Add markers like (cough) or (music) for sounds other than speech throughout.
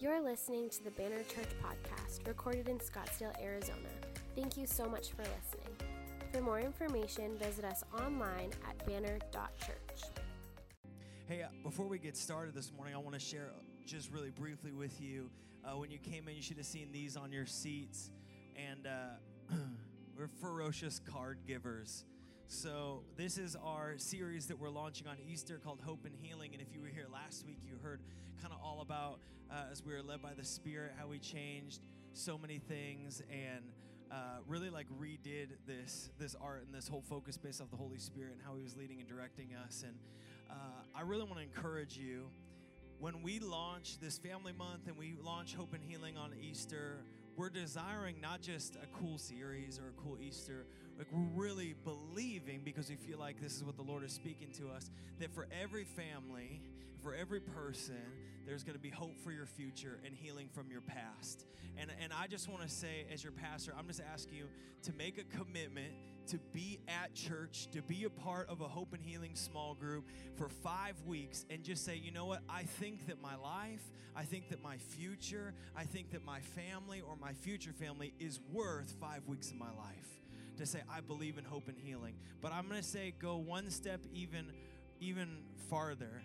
You're listening to the Banner Church podcast, recorded in Scottsdale, Arizona. Thank you so much for listening. For more information, visit us online at banner.church. Hey, uh, before we get started this morning, I want to share just really briefly with you. Uh, when you came in, you should have seen these on your seats. And uh, (clears throat) we're ferocious card givers. So, this is our series that we're launching on Easter called Hope and Healing. And if you were here last week, you heard kind of all about, uh, as we were led by the Spirit, how we changed so many things and uh, really like redid this this art and this whole focus based off the Holy Spirit and how He was leading and directing us. And uh, I really want to encourage you when we launch this family month and we launch Hope and Healing on Easter, we're desiring not just a cool series or a cool Easter, like we're really believing because we feel like this is what the Lord is speaking to us that for every family, for every person, there's going to be hope for your future and healing from your past. And and I just want to say as your pastor, I'm just asking you to make a commitment to be at church, to be a part of a hope and healing small group for 5 weeks and just say, "You know what? I think that my life, I think that my future, I think that my family or my my future family is worth five weeks of my life to say i believe in hope and healing but i'm going to say go one step even even farther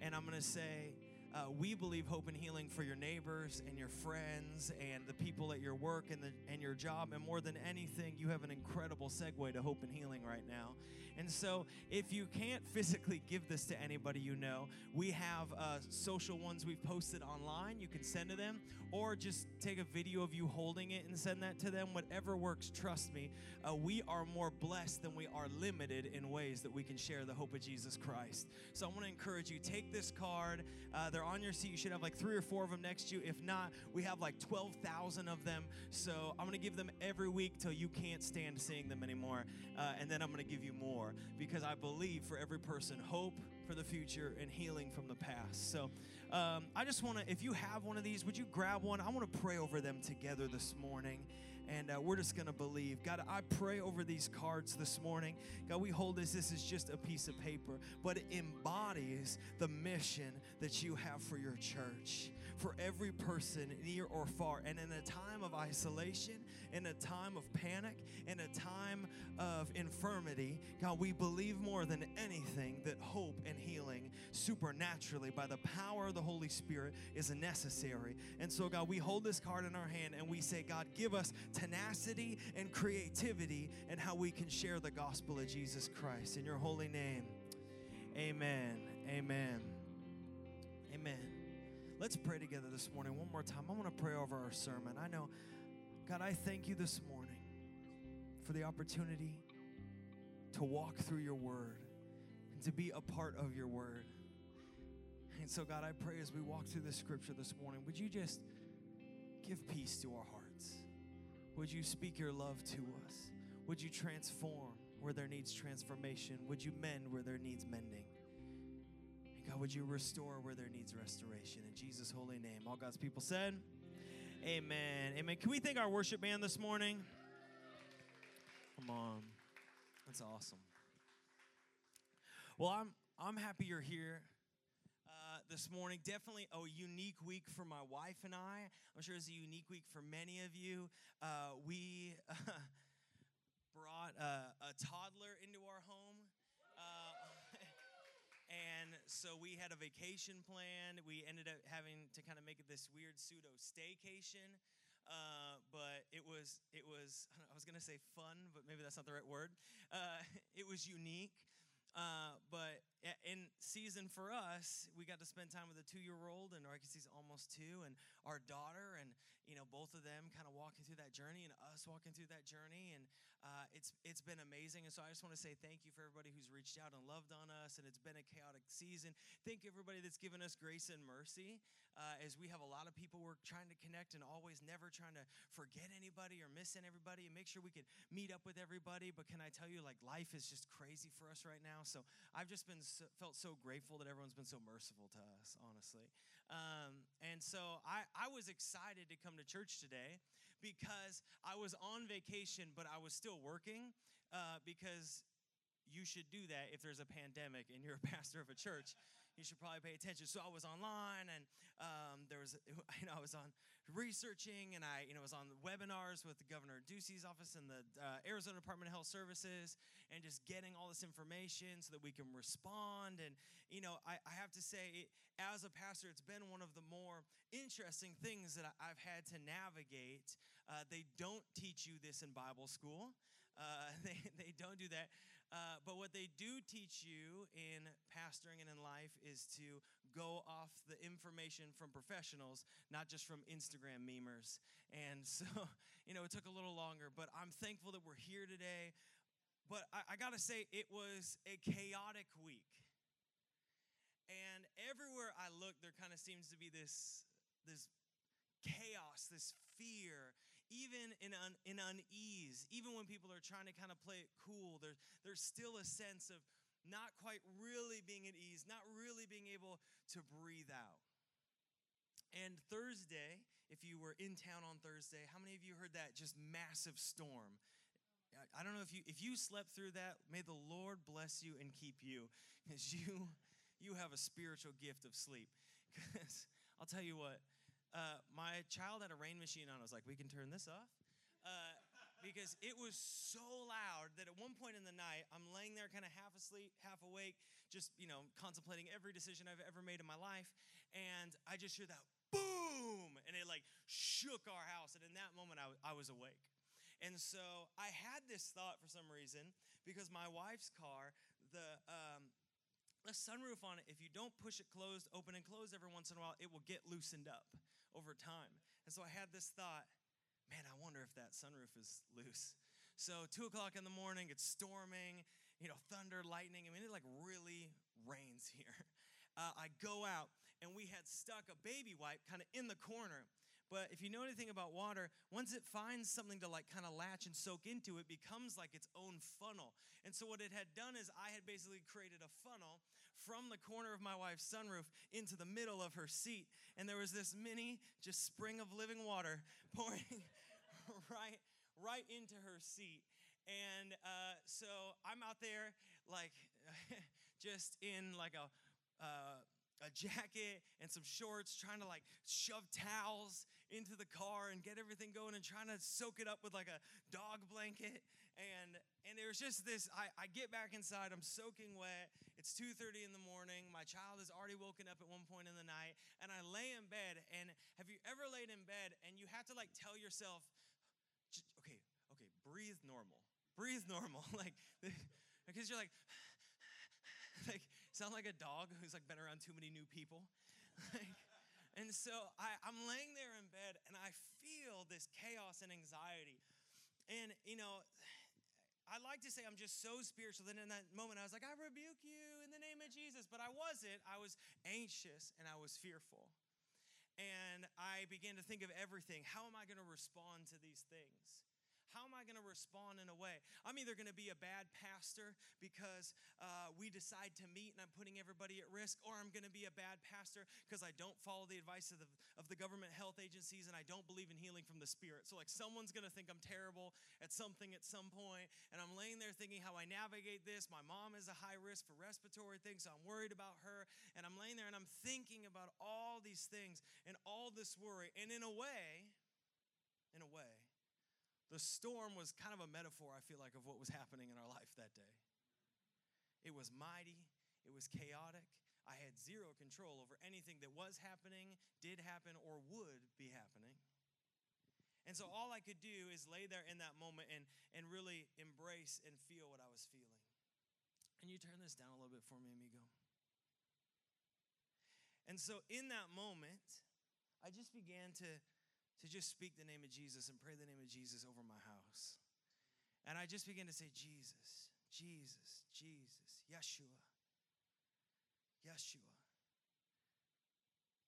and i'm going to say uh, we believe hope and healing for your neighbors and your friends and the people at your work and, the, and your job. And more than anything, you have an incredible segue to hope and healing right now. And so, if you can't physically give this to anybody you know, we have uh, social ones we've posted online. You can send to them, or just take a video of you holding it and send that to them. Whatever works, trust me. Uh, we are more blessed than we are limited in ways that we can share the hope of Jesus Christ. So, I want to encourage you take this card. Uh, they're on your seat. You should have like three or four of them next to you. If not, we have like 12,000 of them. So I'm going to give them every week till you can't stand seeing them anymore. Uh, and then I'm going to give you more because I believe for every person, hope for the future and healing from the past. So um, I just want to, if you have one of these, would you grab one? I want to pray over them together this morning. And uh, we're just going to believe. God, I pray over these cards this morning. God, we hold this. This is just a piece of paper, but it embodies the mission that you have for your church, for every person near or far. And in a time of isolation, in a time of panic, in a time of infirmity, God, we believe more than anything that hope and healing supernaturally by the power of the Holy Spirit is necessary. And so, God, we hold this card in our hand and we say, God, give us tenacity and creativity and how we can share the gospel of Jesus Christ. In your holy name, amen. Amen. Amen. Let's pray together this morning one more time. I want to pray over our sermon. I know, God, I thank you this morning for the opportunity to walk through your word and to be a part of your word. And so, God, I pray as we walk through this scripture this morning, would you just give peace to our hearts? Would you speak your love to us? Would you transform where there needs transformation? Would you mend where there needs mending? And God, would you restore where there needs restoration? In Jesus' holy name. All God's people said, Amen. Amen. Can we thank our worship band this morning? Come on. That's awesome. Well, I'm I'm happy you're here. This morning. Definitely a unique week for my wife and I. I'm sure it's a unique week for many of you. Uh, we uh, (laughs) brought a, a, toddler into our home. Uh, (laughs) and so we had a vacation planned. We ended up having to kind of make it this weird pseudo staycation. Uh, but it was it was (laughs) I, was gonna say fun, but maybe that's not the right word. Uh, it was unique. Uh, but in season for us, we got to spend time with a two-year-old, and I guess he's almost two, and our daughter, and you know, both of them kind of walking through that journey, and us walking through that journey, and uh, it's it's been amazing. And so I just want to say thank you for everybody who's reached out and loved on us, and it's been a chaotic season. Thank everybody that's given us grace and mercy, uh, as we have a lot of people we're trying to connect, and always never trying to forget anybody or missing everybody, and make sure we can meet up with everybody. But can I tell you, like life is just crazy for us right now. So I've just been felt so grateful that everyone's been so merciful to us, honestly. Um, and so I, I was excited to come to church today because I was on vacation, but I was still working uh, because you should do that if there's a pandemic and you're a (laughs) pastor of a church. You should probably pay attention. So I was online, and um, there was, (laughs) you know, I was on researching, and I, you know, was on webinars with Governor Ducey's office and the uh, Arizona Department of Health Services, and just getting all this information so that we can respond. And you know, I, I have to say, as a pastor, it's been one of the more interesting things that I've had to navigate. Uh, they don't teach you this in Bible school. Uh, (laughs) they, they don't do that. Uh, but what they do teach you in pastoring and in life is to go off the information from professionals, not just from Instagram memers. And (laughs) so, you know, it took a little longer, but I'm thankful that we're here today. But I, I gotta say, it was a chaotic week. And everywhere I look, there kind of seems to be this, this chaos, this fear, even in, un, in unease, even when people are trying to kind of play it cool, there's, there's still a sense of not quite really being at ease, not really being able to breathe out. And Thursday, if you were in town on Thursday, how many of you heard that just massive storm? I don't know if you if you slept through that, may the Lord bless you and keep you because you you have a spiritual gift of sleep. (laughs) Because I'll tell you what, uh, my child had a rain machine on. I was like, we can turn this off. Uh, because it was so loud that at one point in the night, I'm laying there kind of half asleep, half awake, just, you know, contemplating every decision I've ever made in my life. And I just hear that boom, and it like shook our house. And in that moment, I, was awake. And so I had this thought for some reason because my wife's car, the, um, the sunroof on it, if you don't push it closed, open and close every once in a while, it will get loosened up over time. And so I had this thought man, I wonder if that sunroof is loose. So, two o'clock in the morning, it's storming, you know, thunder, lightning. I mean, it like really rains here. (laughs) Uh, I go out, and we had stuck a baby wipe kind of in the corner. But if you know anything about water, once it finds something to like kind of latch and soak into, it becomes like its own funnel. And so what it had done is I had basically created a funnel from the corner of my wife's sunroof into the middle of her seat. And there was this mini, just spring of living water (laughs) pouring (laughs) right, right into her seat. And uh, so I'm out there, like, (laughs) just in like a, uh, a jacket and some shorts, trying to like shove towels into the car and get everything going and trying to soak it up with like a dog blanket. And and there was just this, I, I get back inside, I'm soaking wet. It's 2:30 in the morning. My child has already woken up at one point in the night, and I lay in bed. And have you ever laid in bed and you have to like tell yourself, okay, okay, breathe normal. Breathe normal. (laughs) like (laughs) because you're like (sighs) like sound like a dog who's like been around too many new people. (laughs) like, and so I, I'm laying there in bed and I feel this chaos and anxiety. And you know, I like to say I'm just so spiritual. Then in that moment, I was like, I rebuke you in the name of Jesus. But I wasn't. I was anxious and I was fearful. And I began to think of everything. How am I going to respond to these things? How am I going to respond in a way? I'm either going to be a bad pastor because uh, we decide to meet and I'm putting everybody at risk, or I'm going to be a bad pastor because I don't follow the advice of the, of the government health agencies and I don't believe in healing from the Spirit. So, like, someone's going to think I'm terrible at something at some point, and I'm laying there thinking how I navigate this. My mom is a high risk for respiratory things, so I'm worried about her. And I'm laying there and I'm thinking about all these things and all this worry. And in a way, in a way, the storm was kind of a metaphor, I feel like, of what was happening in our life that day. It was mighty, it was chaotic. I had zero control over anything that was happening, did happen, or would be happening. And so all I could do is lay there in that moment and, and really embrace and feel what I was feeling. Can you turn this down a little bit for me, amigo? And so in that moment, I just began to to just speak the name of Jesus and pray the name of Jesus over my house. And I just began to say, Jesus, Jesus, Jesus, Yeshua, Yeshua.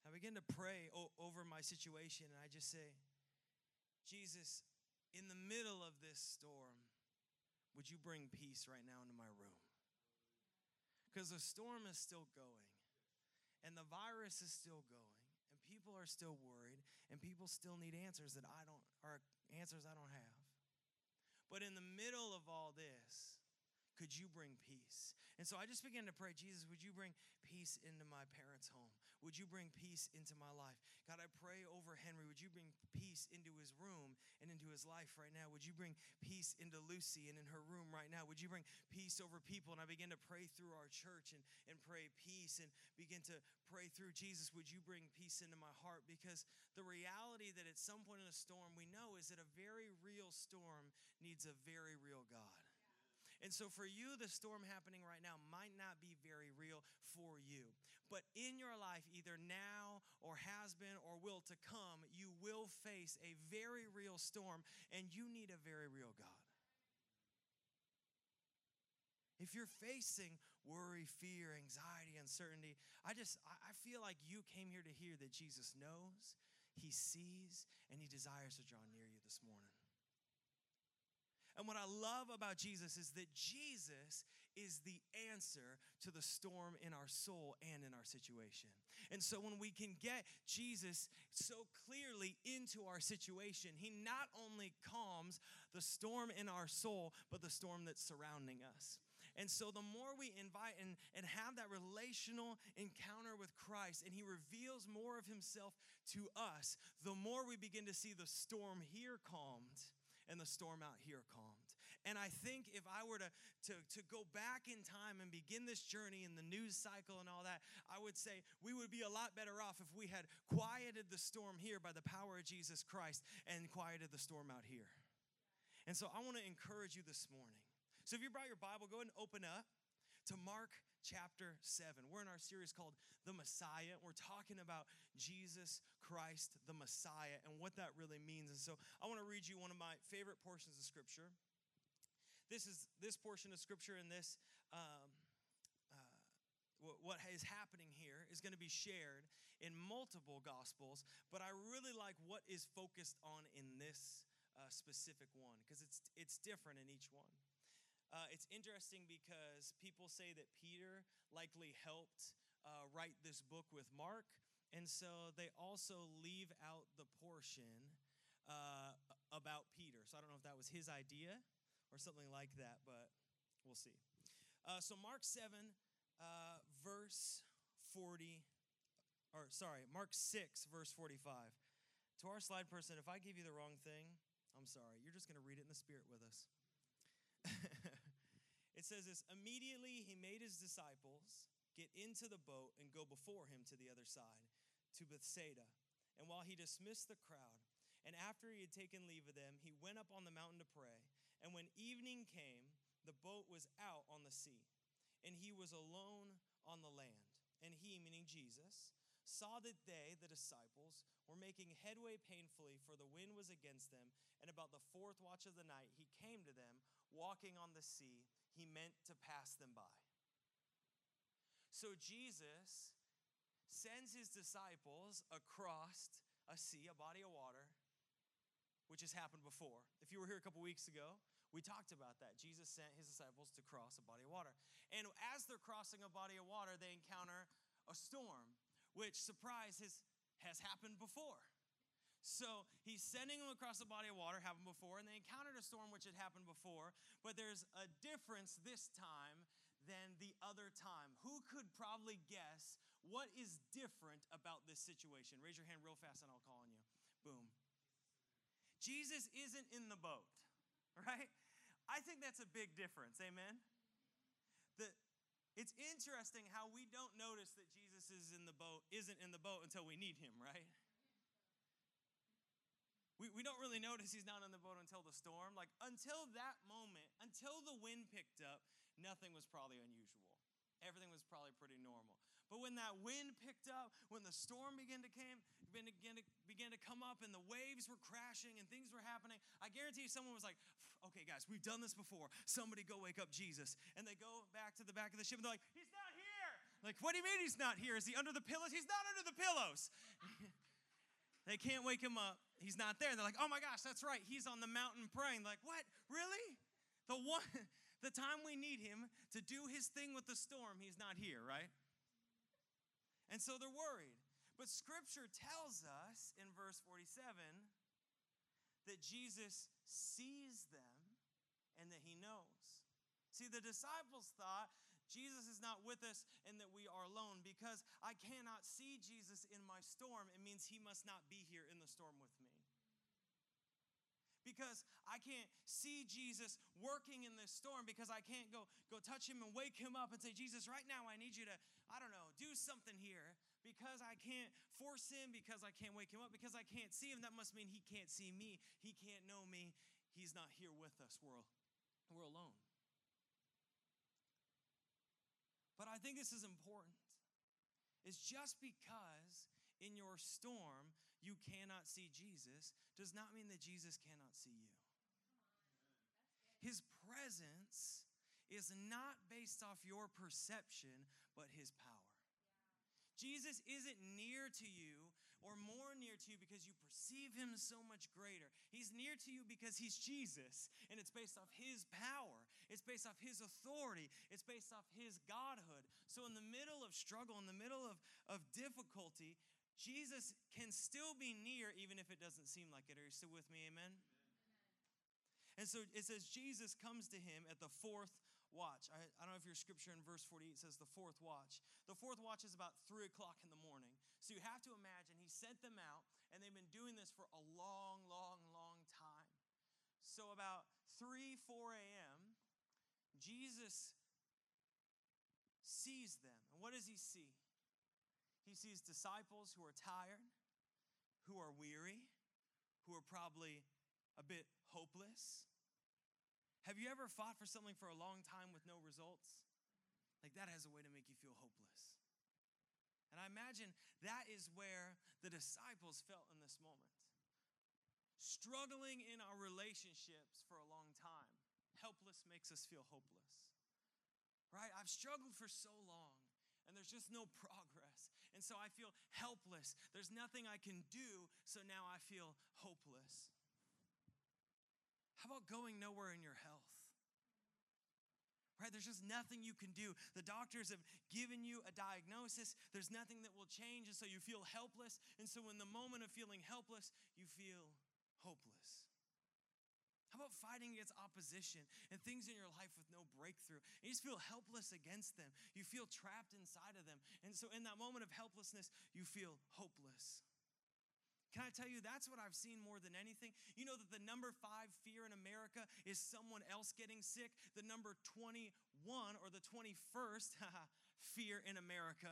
I begin to pray o- over my situation and I just say, Jesus, in the middle of this storm, would you bring peace right now into my room? Because the storm is still going and the virus is still going and people are still worried and people still need answers that I don't, or answers I don't have. But in the middle of all this, could you bring peace? And so I just began to pray, Jesus, would you bring peace into my parents' home? Would you bring peace into my life? God, I pray over Henry. Would you bring peace into his room and into his life right now? Would you bring peace into Lucy and in her room right now? Would you bring peace over people? And I begin to pray through our church and, and pray peace and begin to pray through Jesus. Would you bring peace into my heart? Because the reality that at some point in a storm, we know is that a very real storm needs a very real God. And so for you, the storm happening right now might not be very real for you. But in your life, either now or has been or will to come, you will face a very real storm and you need a very real God. If you're facing worry, fear, anxiety, uncertainty, I just I feel like you came here to hear that Jesus knows, he sees, and he desires to draw near you this morning. And what I love about Jesus is that Jesus is the answer to the storm in our soul and in our situation. And so when we can get Jesus so clearly into our situation, he not only calms the storm in our soul, but the storm that's surrounding us. And so the more we invite and, and have that relational encounter with Christ and he reveals more of himself to us, the more we begin to see the storm here calmed and the storm out here calmed. And I think if I were to, to, to go back in time and begin this journey in the news cycle and all that, I would say we would be a lot better off if we had quieted the storm here by the power of Jesus Christ and quieted the storm out here. And so I want to encourage you this morning. So if you brought your Bible, go ahead and open up to Mark chapter 7. We're in our series called The Messiah. We're talking about Jesus Christ, the Messiah, and what that really means. And so I want to read you one of my favorite portions of Scripture. This is this portion of Scripture and this. Um, uh, what is happening here is going to be shared in multiple gospels, but I really like what is focused on in this uh, specific one because it's it's different in each one. Uh, it's interesting because people say that Peter likely helped uh, write this book with Mark, and so they also leave out the portion uh, about Peter. So I don't know if that was his idea or something like that, but we'll see. Uh, so Mark 7, uh, verse 40, or sorry, Mark 6, verse 45. To our slide person, if I give you the wrong thing, I'm sorry. You're just going to read it in the spirit with us. (laughs) it says this Immediately he made his disciples get into the boat and go before him to the other side, to Bethsaida. And while he dismissed the crowd, and after he had taken leave of them, he went up on the mountain to pray. And when evening came, the boat was out on the sea, and he was alone on the land. And he, meaning Jesus, saw that they, the disciples, were making headway painfully, for the wind was against them. And about the fourth watch of the night, he came to them, walking on the sea. He meant to pass them by. So Jesus sends his disciples across a sea, a body of water, which has happened before. If you were here a couple weeks ago, we talked about that. Jesus sent his disciples to cross a body of water. And as they're crossing a body of water, they encounter a storm, which, surprise, has, has happened before. So he's sending them across the body of water, happened before, and they encountered a storm which had happened before, but there's a difference this time than the other time. Who could probably guess what is different about this situation? Raise your hand real fast and I'll call on you. Boom. Jesus isn't in the boat, (laughs) right? I think that's a big difference. Amen. The, it's interesting how we don't notice that Jesus is in the boat, isn't in the boat until we need him, right? We, we don't really notice he's not on the boat until the storm. Like, until that moment, until the wind picked up, nothing was probably unusual. Everything was probably pretty normal. But when that wind picked up, when the storm began to came, began to, began to come up and the waves were crashing and things were happening, I guarantee you someone was like, okay, guys, we've done this before. Somebody go wake up Jesus. And they go back to the back of the ship and they're like, he's not here. Like, what do you mean he's not here? Is he under the pillows? He's not under the pillows. (laughs) they can't wake him up he's not there. They're like, oh my gosh, that's right. He's on the mountain praying. Like, what? Really? The one (laughs) the time we need him to do his thing with the storm, he's not here, right? And so they're worried. But scripture tells us in verse 47 that Jesus sees them and that he knows. See, the disciples thought Jesus is not with us and that we are alone because I cannot see Jesus in my storm. It means he must not be here in the storm with me. Because I can't see Jesus working in this storm because I can't go go touch him and wake him up and say, "Jesus, right now I need you to I don't know, do something here." Because I can't force him, because I can't wake him up, because I can't see him, that must mean he can't see me. He can't know me. He's not here with us. We're, we're alone. But I think this is important. Is just because in your storm you cannot see Jesus does not mean that Jesus cannot see you. His presence is not based off your perception, but his power. Jesus isn't near to you or more near to you because you perceive him so much greater. He's near to you because he's Jesus, and it's based off his power, it's based off his authority, it's based off his godhood. So, in the middle of struggle, in the middle of, of difficulty, Jesus can still be near even if it doesn't seem like it. Are you still with me? Amen? Amen. And so it says Jesus comes to him at the fourth watch. I, I, don't know if your scripture in verse 48 says the fourth watch. The fourth watch is about three o'clock in the morning. So you have to imagine he sent them out, and they've been doing this for a long, long, long time. So about 3, 4 a.m., Jesus sees them. And what does he see? He sees disciples who are tired, who are weary, who are probably a bit hopeless. Have you ever fought for something for a long time with no results? Like that has a way to make you feel hopeless. And I imagine that is where the disciples felt in this moment. Struggling in our relationships for a long time. Helpless makes us feel hopeless. Right? I've struggled for so long and there's just no (laughs) progress. And so I feel helpless. There's nothing I can do, so now I feel hopeless. How about going nowhere in your health? Right? There's just nothing you can do. The doctors have given you a diagnosis. There's nothing that will change. And so you feel helpless. And so, in the moment of feeling helpless, you feel hopeless. How about fighting against opposition and things in your life with no breakthrough? You just feel helpless against them. You feel trapped inside of them. And so, in that moment of helplessness, you feel hopeless. Can I tell you, that's what I've seen more than anything? You know that the number five fear in America is someone else getting sick. The number 21 or the 21st (laughs) fear in America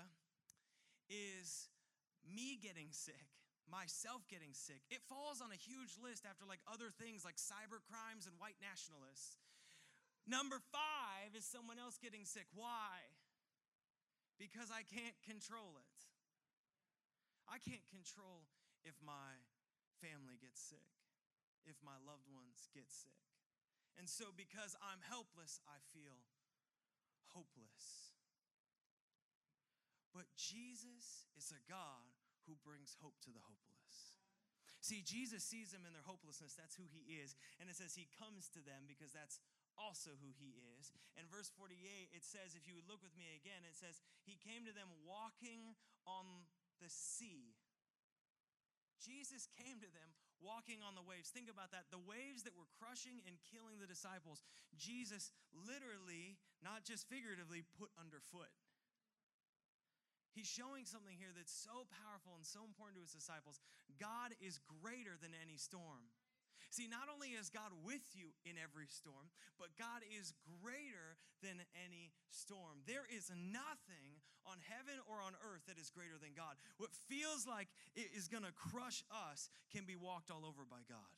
is me getting sick myself getting sick. It falls on a huge list after like other things like cyber crimes and white nationalists. Number five is someone else getting sick. Why? Because I can't control it. I can't control if my family gets sick, if my loved ones get sick. And so, because I'm helpless, I feel hopeless. But Jesus is a God who brings hope to the hopeless. See, Jesus sees them in their hopelessness. That's who he is. And it says he comes to them because that's also who he is. In verse 48, it says, if you would look with me again, it says, he came to them walking on the sea. Jesus came to them walking on the waves. Think about that. The waves that were crushing and killing the disciples, Jesus literally, not just figuratively, put underfoot. He's showing something here that's so powerful and so important to his disciples. God is greater than any storm. See, not only is God with you in every storm, but God is greater than any storm. There is nothing on heaven or on earth that is greater than God. What feels like it is going to crush us can be walked all over by God.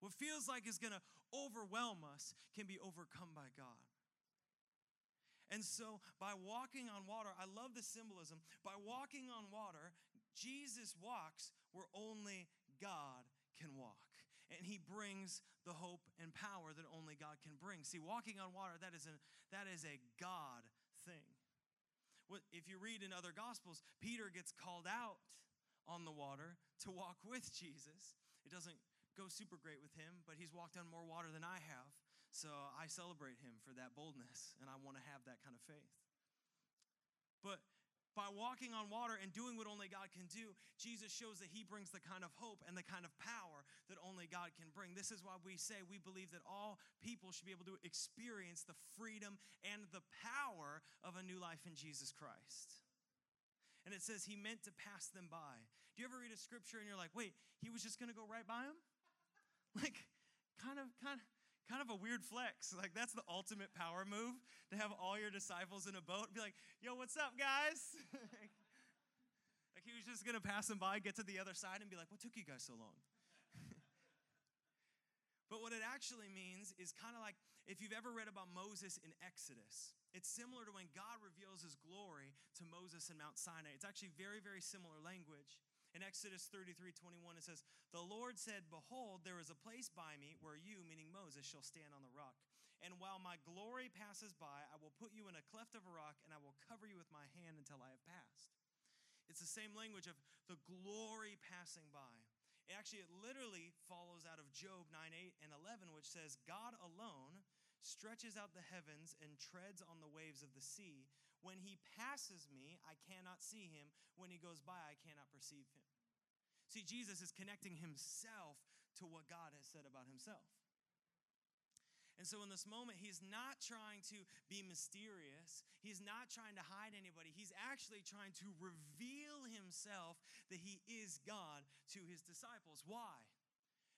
What feels like is going to overwhelm us can be overcome by God. And so, by walking on water, I love the symbolism. By walking on water, Jesus walks where only God can walk. And he brings the hope and power that only God can bring. See, walking on water, that is a, that is a God thing. If you read in other gospels, Peter gets called out on the water to walk with Jesus. It doesn't go super great with him, but he's walked on more water than I have. So I celebrate him for that boldness, and I want to have that kind of faith. But By walking on water and doing what only God can do, Jesus shows that he brings the kind of hope and the kind of power that only God can bring. This is why we say we believe that all people should be able to experience the freedom and the power of a new life in Jesus Christ. And it says he meant to pass them by. Do you ever read a scripture and you're like, wait, he was just gonna go right by him? (laughs) Like, kind of, kind of, kind of a weird flex. (laughs) Like, that's the ultimate power move to have all your disciples in a boat and be like, yo, what's up, guys? (laughs) like, he was just gonna pass them by, get to the other side, and be like, what took you guys so long? (laughs) but what it actually means is kind of like if you've ever read about Moses in Exodus, it's similar to when God reveals his glory to Moses in Mount Sinai. It's actually very, very similar language. In Exodus 33 21, it says, The Lord said, Behold, there is a place by me where you, meaning Moses, shall stand on the rock. And while my glory passes by, I will put you in a cleft of a rock, and I will cover you with my hand until I have passed. It's the same language of the glory passing by. It actually, it literally follows out of Job 9 8 and 11, which says, God alone stretches out the heavens and treads on the waves of the sea. When he passes me, I cannot see him. When he goes by, I cannot perceive him. See, Jesus is connecting himself to what God has said about himself. And so, in this moment, he's not trying to be mysterious. He's not trying to hide anybody. He's actually trying to reveal himself that he is God to his disciples. Why?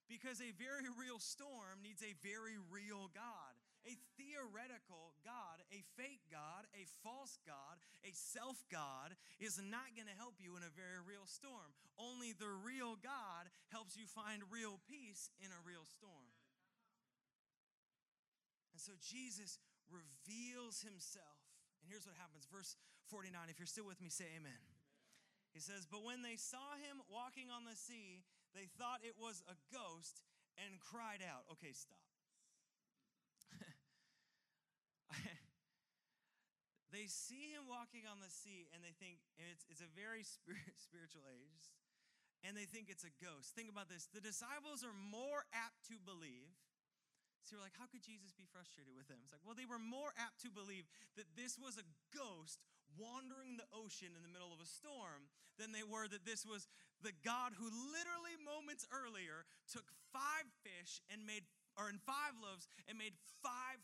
Because a very real storm needs a very real God. A theoretical God, a fake God, a false God, a self God is not going to help you in a very real storm. Only the real God helps you find real peace in a real storm. And so Jesus reveals himself. And here's what happens. Verse 49. If you're still with me, say amen. He says, But when they saw him walking on the sea, they thought it was a ghost and cried out. Okay, stop. (laughs) they see him walking on the sea and they think and it's, it's a very spirit, (laughs) spiritual age and they think it's a ghost. Think about this. The disciples are more apt to believe. So you're like how could jesus be frustrated with them? It's like well they were more apt to believe that this was a ghost wandering the ocean in the middle of a storm than they were that this was the god who literally moments earlier took five fish and made or in five loaves and made five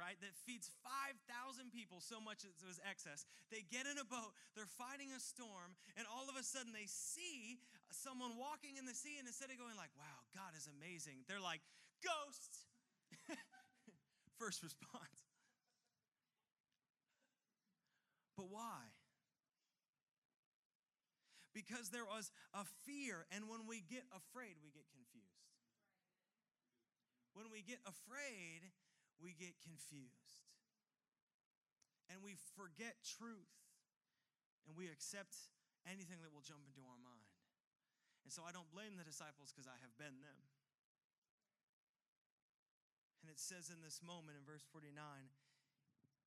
right, that feeds 5,000 people so much it was excess. They get in a boat, they're fighting a storm, and all of a sudden they see someone walking in the sea, and instead of going like, wow, God is amazing, they're like, ghosts. (laughs) First response. But why? Because there was a fear, and when we get afraid, we get confused. When we get afraid, we get confused. And we forget truth. And we accept anything that will jump into our mind. And so I don't blame the disciples because I have been them. And it says in this moment in verse 49,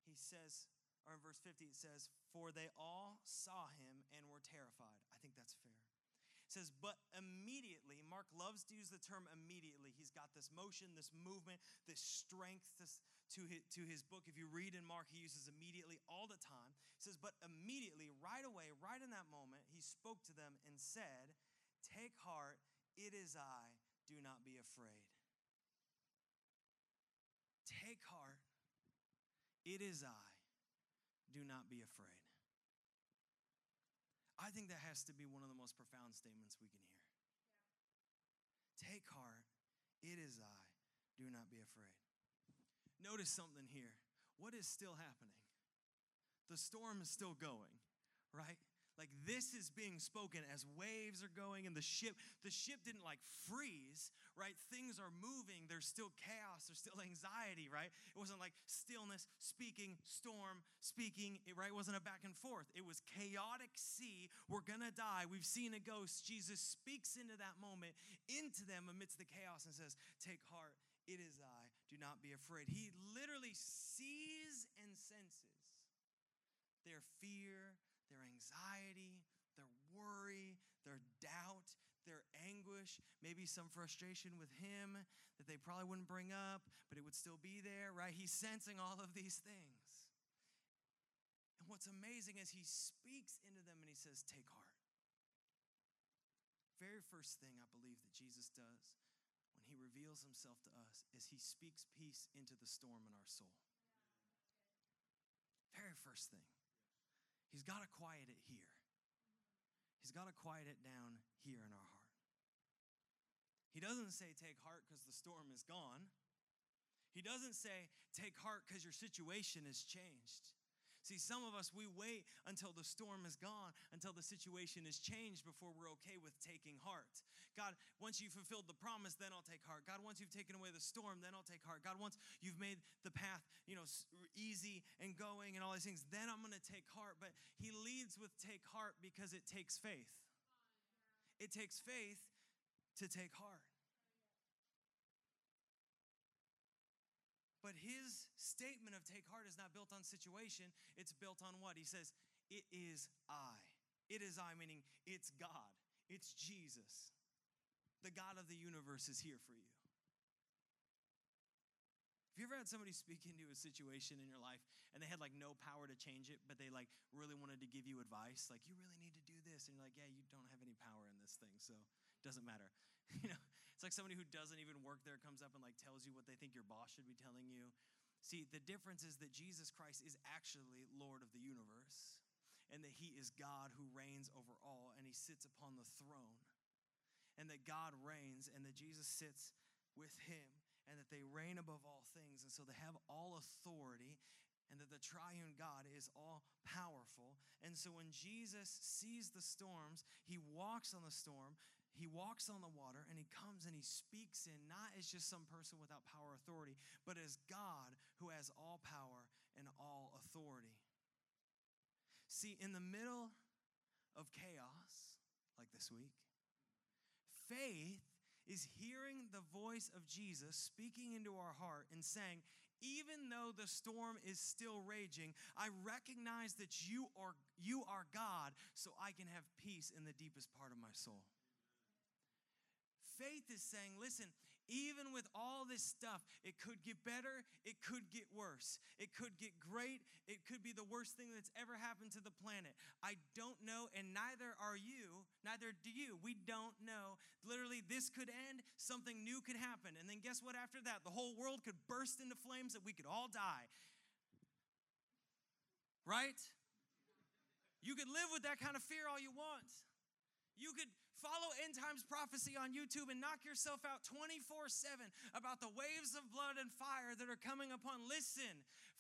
he says, or in verse 50, it says, For they all saw him and were terrified. I think that's fair says, but immediately, Mark loves to use the term immediately. He's got this motion, this movement, this strength this, to, his, to his book. If you read in Mark, he uses immediately all the time. He says, but immediately, right away, right in that moment, he spoke to them and said, Take heart, it is I, do not be afraid. Take heart, it is I, do not be afraid. I think that has to be one of the most profound statements we can hear. Yeah. Take heart, it is I. Do not be afraid. Notice something here. What is still happening? The storm is still going, right? Like this is being spoken as waves are going and the ship, the ship didn't like freeze, right? Things are moving. There's still chaos. There's still anxiety, right? It wasn't like stillness, speaking, storm, speaking, it, right? It wasn't a back and forth. It was chaotic sea. We're going to die. We've seen a ghost. Jesus speaks into that moment, into them amidst the chaos and says, Take heart. It is I. Do not be afraid. He literally sees and senses their fear, their anxiety, their worry, their doubt, their anguish, maybe some frustration with him that they probably wouldn't bring up, but it would still be there, right? He's sensing all of these things. And what's amazing is he speaks into them and he says, Take heart. Very first thing I believe that Jesus does when he reveals himself to us is he speaks peace into the storm in our soul. Very first thing. He's got to quiet it here. He's got to quiet it down here in our heart. He doesn't say take heart because the storm is gone. He doesn't say take heart because your situation has changed. See, some of us, we wait until the storm is gone, until the situation is changed before we're okay with taking heart. God, once you've fulfilled the promise, then I'll take heart. God, once you've taken away the storm, then I'll take heart. God, once you've made the path, you know, easy and going and all these things, then I'm going to take heart. But he leads with take heart because it takes faith. It takes faith to take heart. But his statement of take heart is not built on situation, it's built on what? He says, It is I. It is I, meaning it's God, it's Jesus. The God of the universe is here for you. Have you ever had somebody speak into a situation in your life and they had like no power to change it, but they like really wanted to give you advice? Like, you really need to do this. And you're like, yeah, you don't have any power in this thing, so it doesn't matter. (laughs) you know, it's like somebody who doesn't even work there comes up and like tells you what they think your boss should be telling you. See, the difference is that Jesus Christ is actually Lord of the universe and that he is God who reigns over all and he sits upon the throne. And that God reigns and that Jesus sits with him and that they reign above all things. And so they have all authority and that the triune God is all powerful. And so when Jesus sees the storms, he walks on the storm he walks on the water and he comes and he speaks in not as just some person without power or authority, but as God who has all power and all authority. See, in the middle of chaos, like this week, faith is hearing the voice of Jesus speaking into our heart and saying, even though the storm is still raging, I recognize that you are, you are God, so I can have peace in the deepest part of my soul. Faith is saying, listen, even with all this stuff, it could get better, it could get worse, it could get great, it could be the worst thing that's ever happened to the planet. I don't know, and neither are you, neither do you. We don't know. Literally, this could end, something new could happen. And then guess what after that? The whole world could burst into flames and we could all die. Right? You could live with that kind of fear all you want. You could follow end times prophecy on YouTube and knock yourself out 24 7 about the waves of blood and fire that are coming upon. Listen,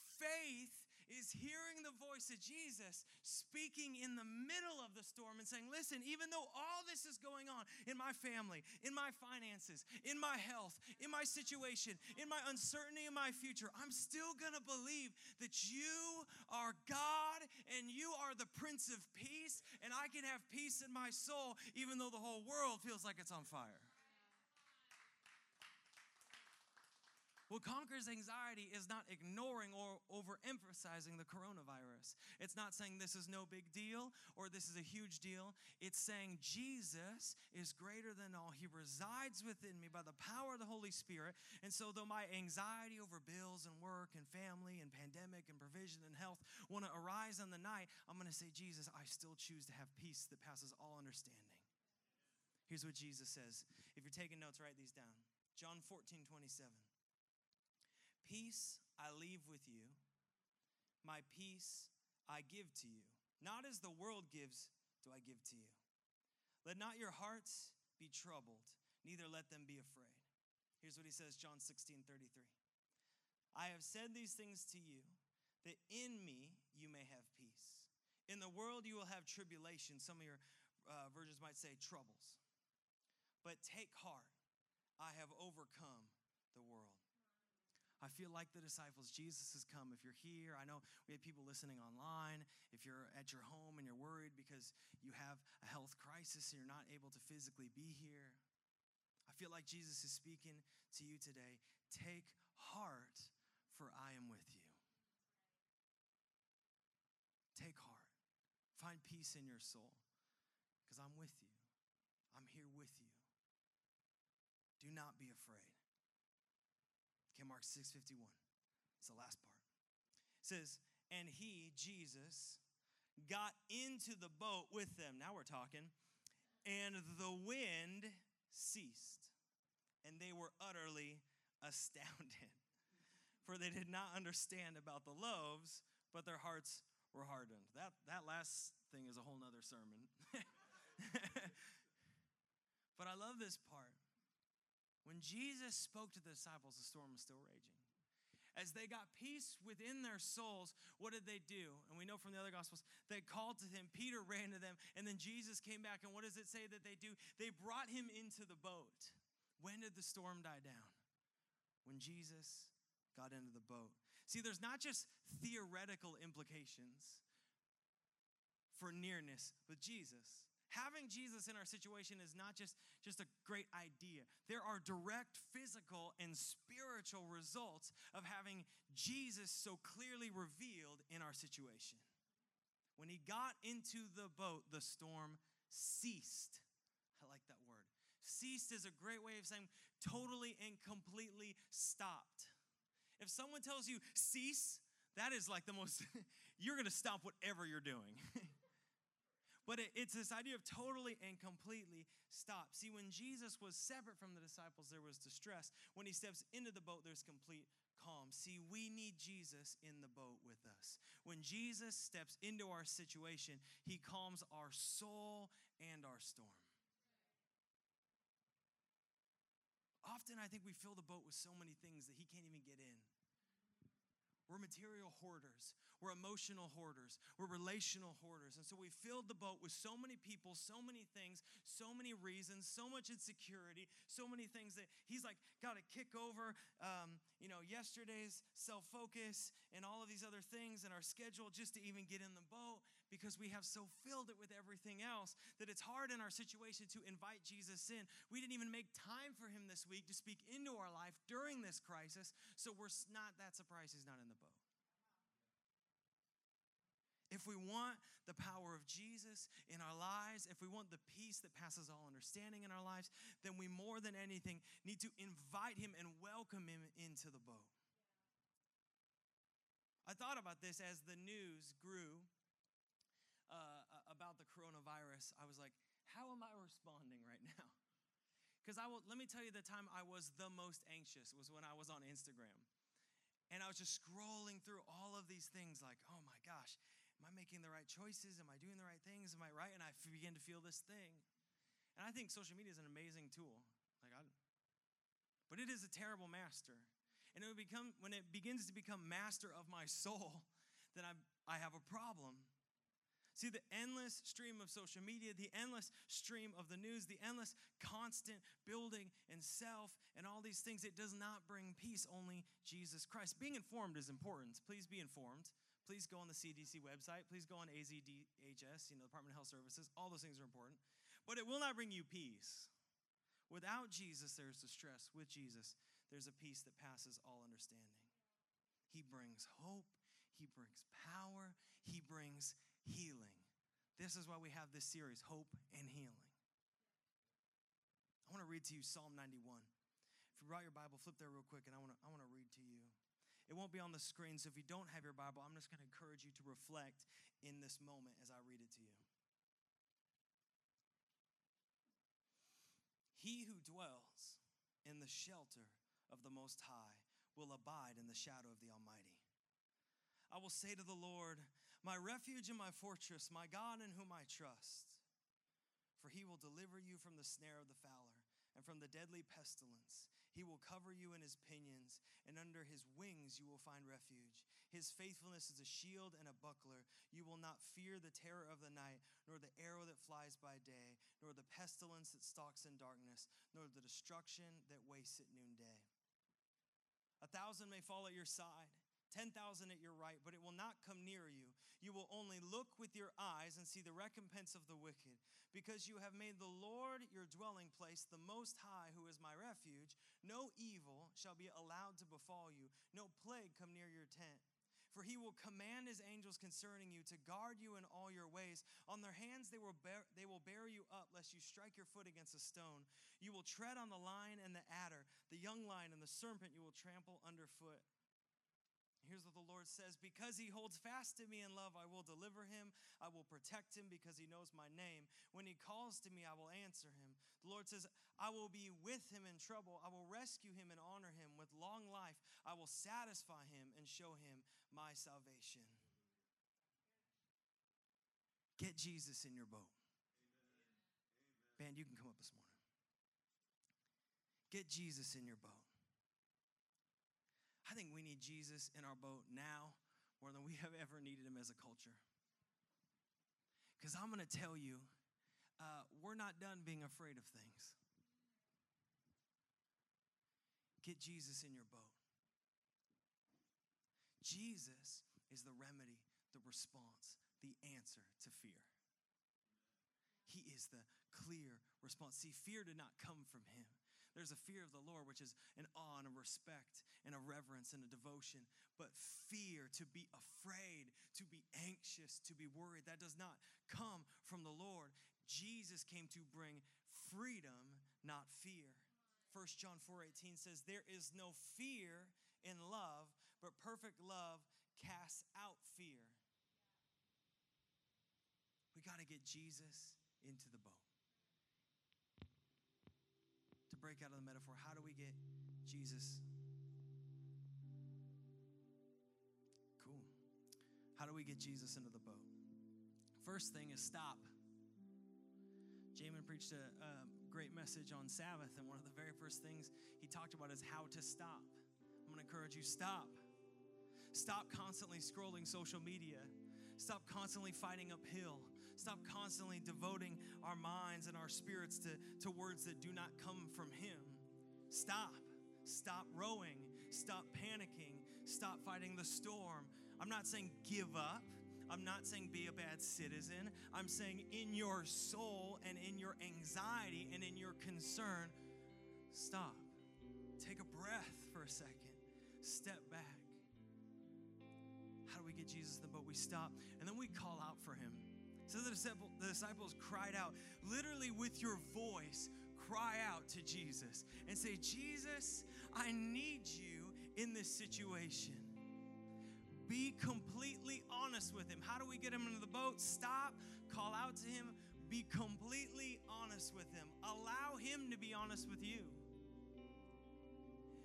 faith is hearing the voice of Jesus speaking in the middle of the storm and saying, Listen, even though all this is going on in my family, in my finances, in my health, in my situation, in my uncertainty in my future, I'm still gonna believe that you are God and you are the Prince of Peace, and I can have peace in my soul even though the whole world feels like it's on fire. What conquers anxiety is not ignoring or overemphasizing the coronavirus. It's not saying this is no big deal or this is a huge deal. It's saying Jesus is greater than all. He resides within me by the power of the Holy Spirit. And so, though my anxiety over bills and work and family and pandemic and provision and health want to arise in the night, I'm going to say, Jesus, I still choose to have peace that passes all understanding. Here's what Jesus says. If you're taking notes, write these down. John 14, 27. Peace I leave with you, my peace I give to you. Not as the world gives, do I give to you. Let not your hearts be troubled, neither let them be afraid. Here's what he says, John 16 33. I have said these things to you, that in me you may have peace. In the world you will have tribulation. Some of your uh, versions might say troubles. But take heart, I have overcome the world. I feel like the disciples. Jesus has come. If you're here, I know we have people listening online. If you're at your home and you're worried because you have a health crisis and you're not able to physically be here, I feel like Jesus is speaking to you today. Take heart, for I am with you. Take heart. Find peace in your soul because I'm with you. I'm here with you. Do not be afraid. Mark 6:51. It's the last part. It says, and he, Jesus, got into the boat with them. Now we're talking. And the wind ceased, and they were utterly astounded. (laughs) For they did not understand about the loaves, but their hearts were hardened. That, that last thing is a whole nother sermon. (laughs) but I love this part. When Jesus spoke to the disciples, the storm was still raging as they got peace within their souls, what did they do? And we know from the other gospels, they called to him. Peter ran to them, and then Jesus came back. And what does it say that they do? They brought him into the boat. When did the storm die down? When Jesus got into the boat. See, there's not just theoretical implications for nearness with Jesus having Jesus in our situation is not just, just a great idea. There are direct physical and spiritual results of having Jesus so clearly revealed in our situation. When he got into the boat, the storm ceased. I like that word. Ceased is a great way of saying totally and completely stopped. If someone tells you cease, that is like the most, (laughs) you're gonna stop whatever you're doing. (laughs) But it, it's this idea of totally and completely stop. See, when Jesus was separate from the disciples, there was distress. When he steps into the boat, there's complete calm. See, we need Jesus in the boat with us. When Jesus steps into our situation, he calms our soul and our storm. Often, I think we fill the boat with so many things that he can't even get in. We're material hoarders. We're emotional hoarders. We're relational hoarders. And so we filled the boat with so many people, so many things, so many reasons, so much insecurity, so many things that he's like, got to kick over, um, you know, yesterday's self focus and all of these other things in our schedule just to even get in the boat because we have so filled it with everything else that it's hard in our situation to invite Jesus in. We didn't even make time for him this week to speak into our life during this crisis, so we're not that surprised he's not in the boat. If we want the power of Jesus in our lives, if we want the peace that passes all understanding in our lives, then we more than anything need to invite him and welcome him into the boat. I thought about this as the news grew uh, about the coronavirus. I was like, how am I responding right now? (laughs) Because I will, let me tell you the time I was the most anxious was when I was on Instagram. And I was just scrolling through all of these things like, oh my gosh, Am I making the right choices? Am I doing the right things? Am I right? And I began to feel this thing. And I think social media is an amazing tool. Like I, but it is a terrible master. And it become when it begins to become master of my soul, then I, I have a problem. See, the endless stream of social media, the endless stream of the news, the endless constant building and self and all these things, it does not bring peace, only Jesus Christ. Being informed is important. Please be informed. Please go on the CDC website. Please go on AZDHS, you know, Department of Health Services. All those things are important. But it will not bring you peace. Without Jesus, there's distress. With Jesus, there's a peace that passes all understanding. He brings hope, He brings power, He brings healing. This is why we have this series, Hope and Healing. I want to read to you Psalm 91. If you brought your Bible, flip there real quick, and I want to, I want to read to you. It won't be on the screen, so if you don't have your Bible, I'm just going to encourage you to reflect in this moment as I read it to you. He who dwells in the shelter of the Most High will abide in the shadow of the Almighty. I will say to the Lord, My refuge and my fortress, my God in whom I trust. For he will deliver you from the snare of the fowler and from the deadly pestilence. He will cover you in his pinions, and under his wings you will find refuge. His faithfulness is a shield and a buckler. You will not fear the terror of the night, nor the arrow that flies by day, nor the pestilence that stalks in darkness, nor the destruction that wastes at noonday. A thousand may fall at your side 10,000 at your right, but it will not come near you. You will only look with your eyes and see the recompense of the wicked. Because you have made the Lord your dwelling place, the Most High, who is my refuge, no evil shall be allowed to befall you, no plague come near your tent. For he will command his angels concerning you to guard you in all your ways. On their hands they will, bear, they will bear you up, lest you strike your foot against a stone. You will tread on the lion and the adder, the young lion and the serpent you will trample underfoot. Here's what the Lord says Because he holds fast to me in love, I will deliver him. I will protect him because he knows my name. When he calls to me, I will answer him. The Lord says, I will be with him in trouble. I will rescue him and honor him. With long life, I will satisfy him and show him my salvation. Get Jesus in your boat. Band, you can come up this morning. Get Jesus in your boat. I think we need Jesus in our boat now more than we (laughs) have ever needed him as a culture. Because I'm going to tell you, uh, we're not done being afraid of things. Get Jesus in your boat. Jesus is the remedy, the response, the answer to fear. He is the clear response. See, fear did not come from him. There's a fear of the Lord, which is an awe and a respect and a reverence and a devotion. But fear, to be afraid, to be anxious, to be worried, that does not come from the Lord. Jesus came to bring freedom, not fear. 1 John 4:18 says there is no fear in love, but perfect love casts out fear. We got to get Jesus into the boat break out of the metaphor. How do we get Jesus? Cool. How do we get Jesus into the boat? First thing is stop. Jamin preached a, a great message on Sabbath, and one of the very first things he talked about is how to stop. I'm going to encourage you stop. Stop constantly scrolling social media. Stop constantly fighting uphill. Stop constantly devoting our minds and our spirits to, to words that do not come from Him. Stop. Stop rowing. Stop panicking. Stop fighting the storm. I'm not saying give up. I'm not saying be a bad citizen. I'm saying in your soul and in your anxiety and in your concern, stop. Take a breath for a second. Step back. How do we get Jesus in the boat? We stop and then we call out for him. So the, the disciples cried out, literally with your voice, cry out to Jesus and say, Jesus, I need you in this situation. Be completely honest with him. How do we get him into the boat? Stop, call out to him, be completely honest with him. Allow him to be honest with you.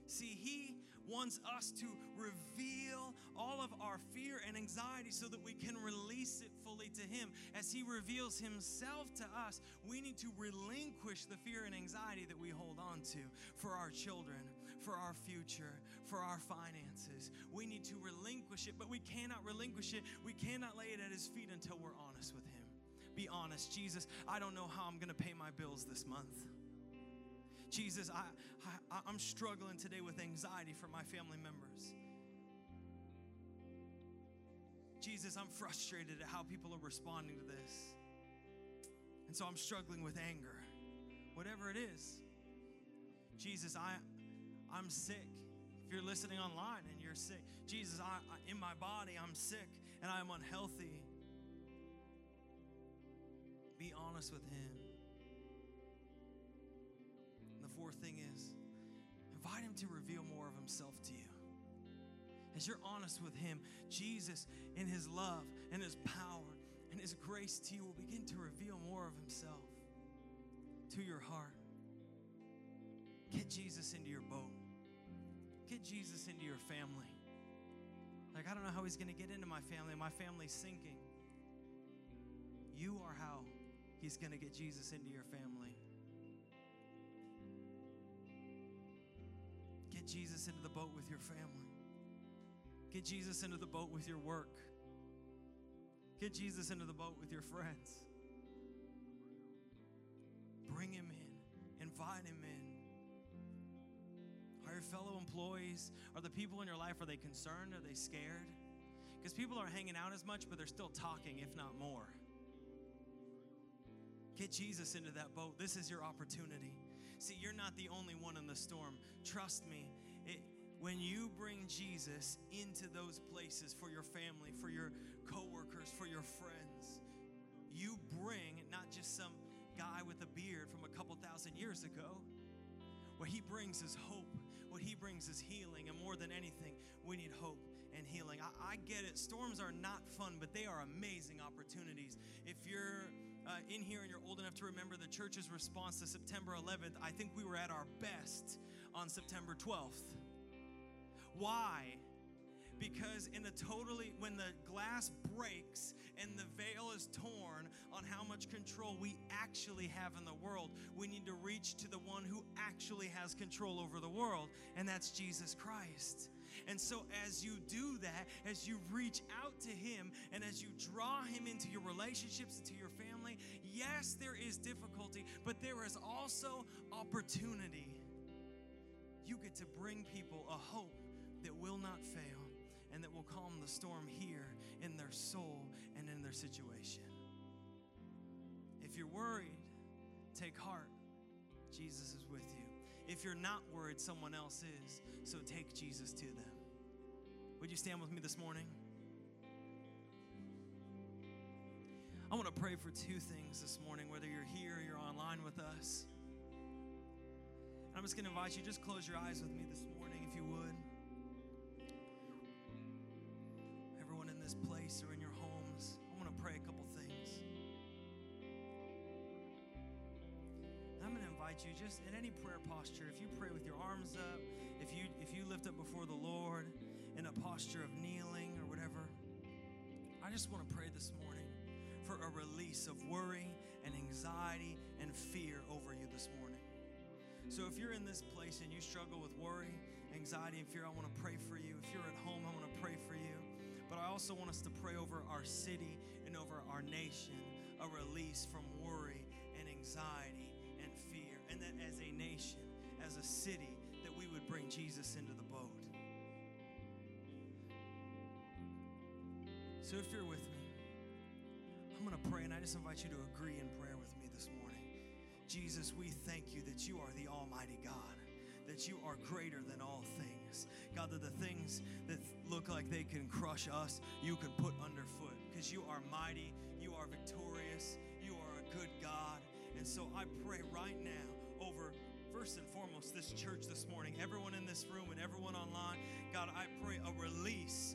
See, he wants us to reveal all of our fear and anxiety so that we can release it fully to Him. As He reveals Himself to us, we need to relinquish the fear and anxiety that we hold on to for our children, for our future, for our finances. We need to relinquish it, but we cannot relinquish it. We cannot lay it at His feet until we're honest with Him. Be honest, Jesus, I don't know how I'm going to pay my bills this month. Jesus, I, I, I'm struggling today with anxiety for my family members. Jesus, I'm frustrated at how people are responding to this. And so I'm struggling with anger. Whatever it is. Jesus, I, I'm sick. If you're listening online and you're sick, Jesus, I, I, in my body, I'm sick and I'm unhealthy. Be honest with Him to reveal more of Himself to you. As you're honest with Him, Jesus, in His love and His power and His grace to you, will begin to reveal more of Himself to your heart. Get Jesus into your boat, get Jesus into your family. Like, I don't know how He's going to get into my family. My family's sinking. You are how He's going to get Jesus into your family. Jesus into the boat with your family. Get Jesus into the boat with your work. Get Jesus into the boat with your friends. Bring him in, invite him in. Are your fellow employees, are the people in your life, are they concerned? Are they scared? Because people aren't hanging out as much, but they're still talking, if not more. Get Jesus into that boat. This is your opportunity. See, you're not the only one in the storm. Trust me, it, when you bring Jesus into those places for your family, for your coworkers, for your friends, you bring not just some guy with a beard from a couple thousand years ago. What he brings is hope. What he brings is healing. And more than anything, we need hope and healing. I, I get it. Storms are not fun, but they are amazing opportunities. If you're uh, in here and you're old enough to remember the church's response to September 11th, I think we were at our best on September 12th. Why? Because in the totally, when the glass breaks and the veil is torn on how much control we actually have in the world, we need to reach to the one who actually has control over the world, and that's Jesus Christ. And so, as you do that, as you reach out to Him and as you draw Him into your relationships, into your family, yes, there is difficulty, but there is also opportunity. You get to bring people a hope that will not fail and that will calm the storm here in their soul and in their situation. If you're worried, take heart. Jesus is with you. If you're not worried, someone else is. So take Jesus to them. Would you stand with me this morning? I want to pray for two things this morning, whether you're here or you're online with us. I'm just going to invite you, just close your eyes with me this morning, if you would. Everyone in this place or in your homes, I want to pray a couple things. I'm going to invite you, just in any prayer posture, if you pray with your arms up, if you if you lift up before the Lord in a posture of kneeling or whatever, I just want to pray this morning for a release of worry and anxiety and fear over you this morning. So if you're in this place and you struggle with worry, anxiety, and fear, I want to pray for you. If you're at home, I want to pray for you. But I also want us to pray over our city and over our nation a release from worry and anxiety and fear. And that as a nation, as a city, that we would bring Jesus into the boat. So if you're with me, I'm going to pray, and I just invite you to agree in prayer with me this morning. Jesus, we thank you that you are the Almighty God, that you are greater than all things. God, that the things that look like they can crush us, you can put underfoot because you are mighty, you are victorious, you are a good God. And so I pray right now over first and foremost this church this morning, everyone in this room and everyone online. God, I pray a release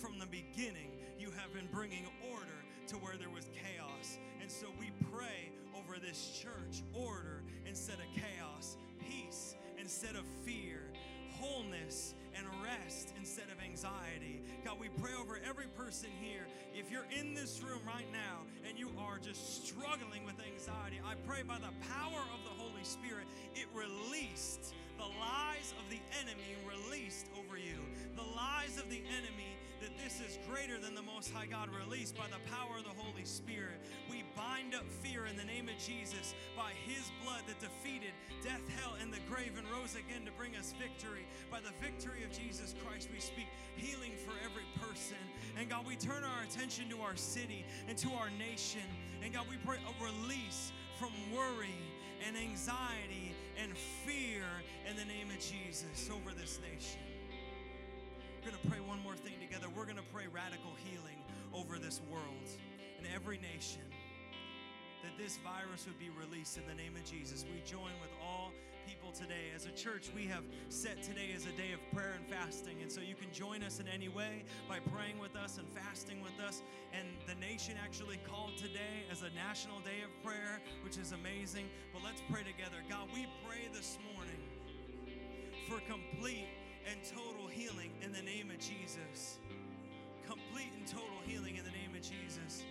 from the beginning, you have been bringing order to where there was chaos. And so we pray over this church order instead of chaos, peace instead of fear, wholeness and rest instead of anxiety. God, we pray over every person here. If you're in this room right now and you are just struggling with anxiety, I pray by the power of the Holy Spirit, it released the lies of the enemy released over you. The lies of the enemy that this is greater than the Most High God released by the power of the Holy Spirit. We bind up fear in the name of Jesus by His blood that defeated death, hell, and the grave and rose again to bring us victory. By the victory of Jesus Christ, we speak healing for every person. And God, we turn our attention to our city and to our nation. And God, we pray a release from worry and anxiety and fear in the name of Jesus over this nation. We're going to pray one more thing together. We're going to pray radical healing over this world and every nation. That this virus would be released in the name of Jesus. We join with all people today. As a church, we have set today as a day of prayer and fasting. And so you can join us in any way by praying with us and fasting with us. And the nation actually called today as a national day of prayer, which is amazing. But let's pray together. God, we pray this morning for complete and total healing in the name of Jesus. Complete and total healing in the name of Jesus.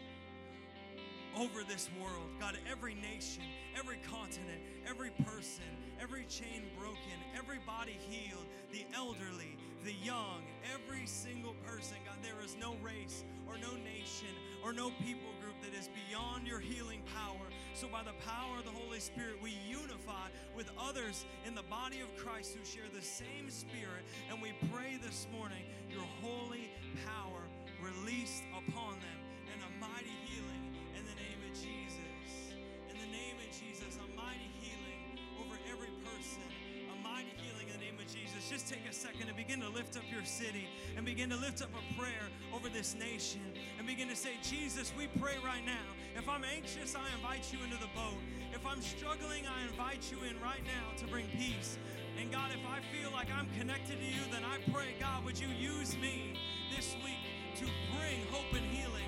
Over this world, God, every nation, every continent, every person, every chain broken, every body healed, the elderly, the young, every single person, God, there is no race or no nation or no people group that is beyond your healing power. So, by the power of the Holy Spirit, we unify with others in the body of Christ who share the same Spirit, and we pray this morning your holy power released upon them and a mighty healing in the name of Jesus. In the name of Jesus, a mighty healing over every person, a mighty healing in the name of Jesus. just take a second and begin to lift up your city and begin to lift up a prayer over this nation and begin to say, Jesus, we pray right now. If I'm anxious, I invite you into the boat. If I'm struggling, I invite you in right now to bring peace. And God, if I feel like I'm connected to you, then I pray, God, would you use me this week to bring hope and healing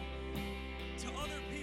to other people?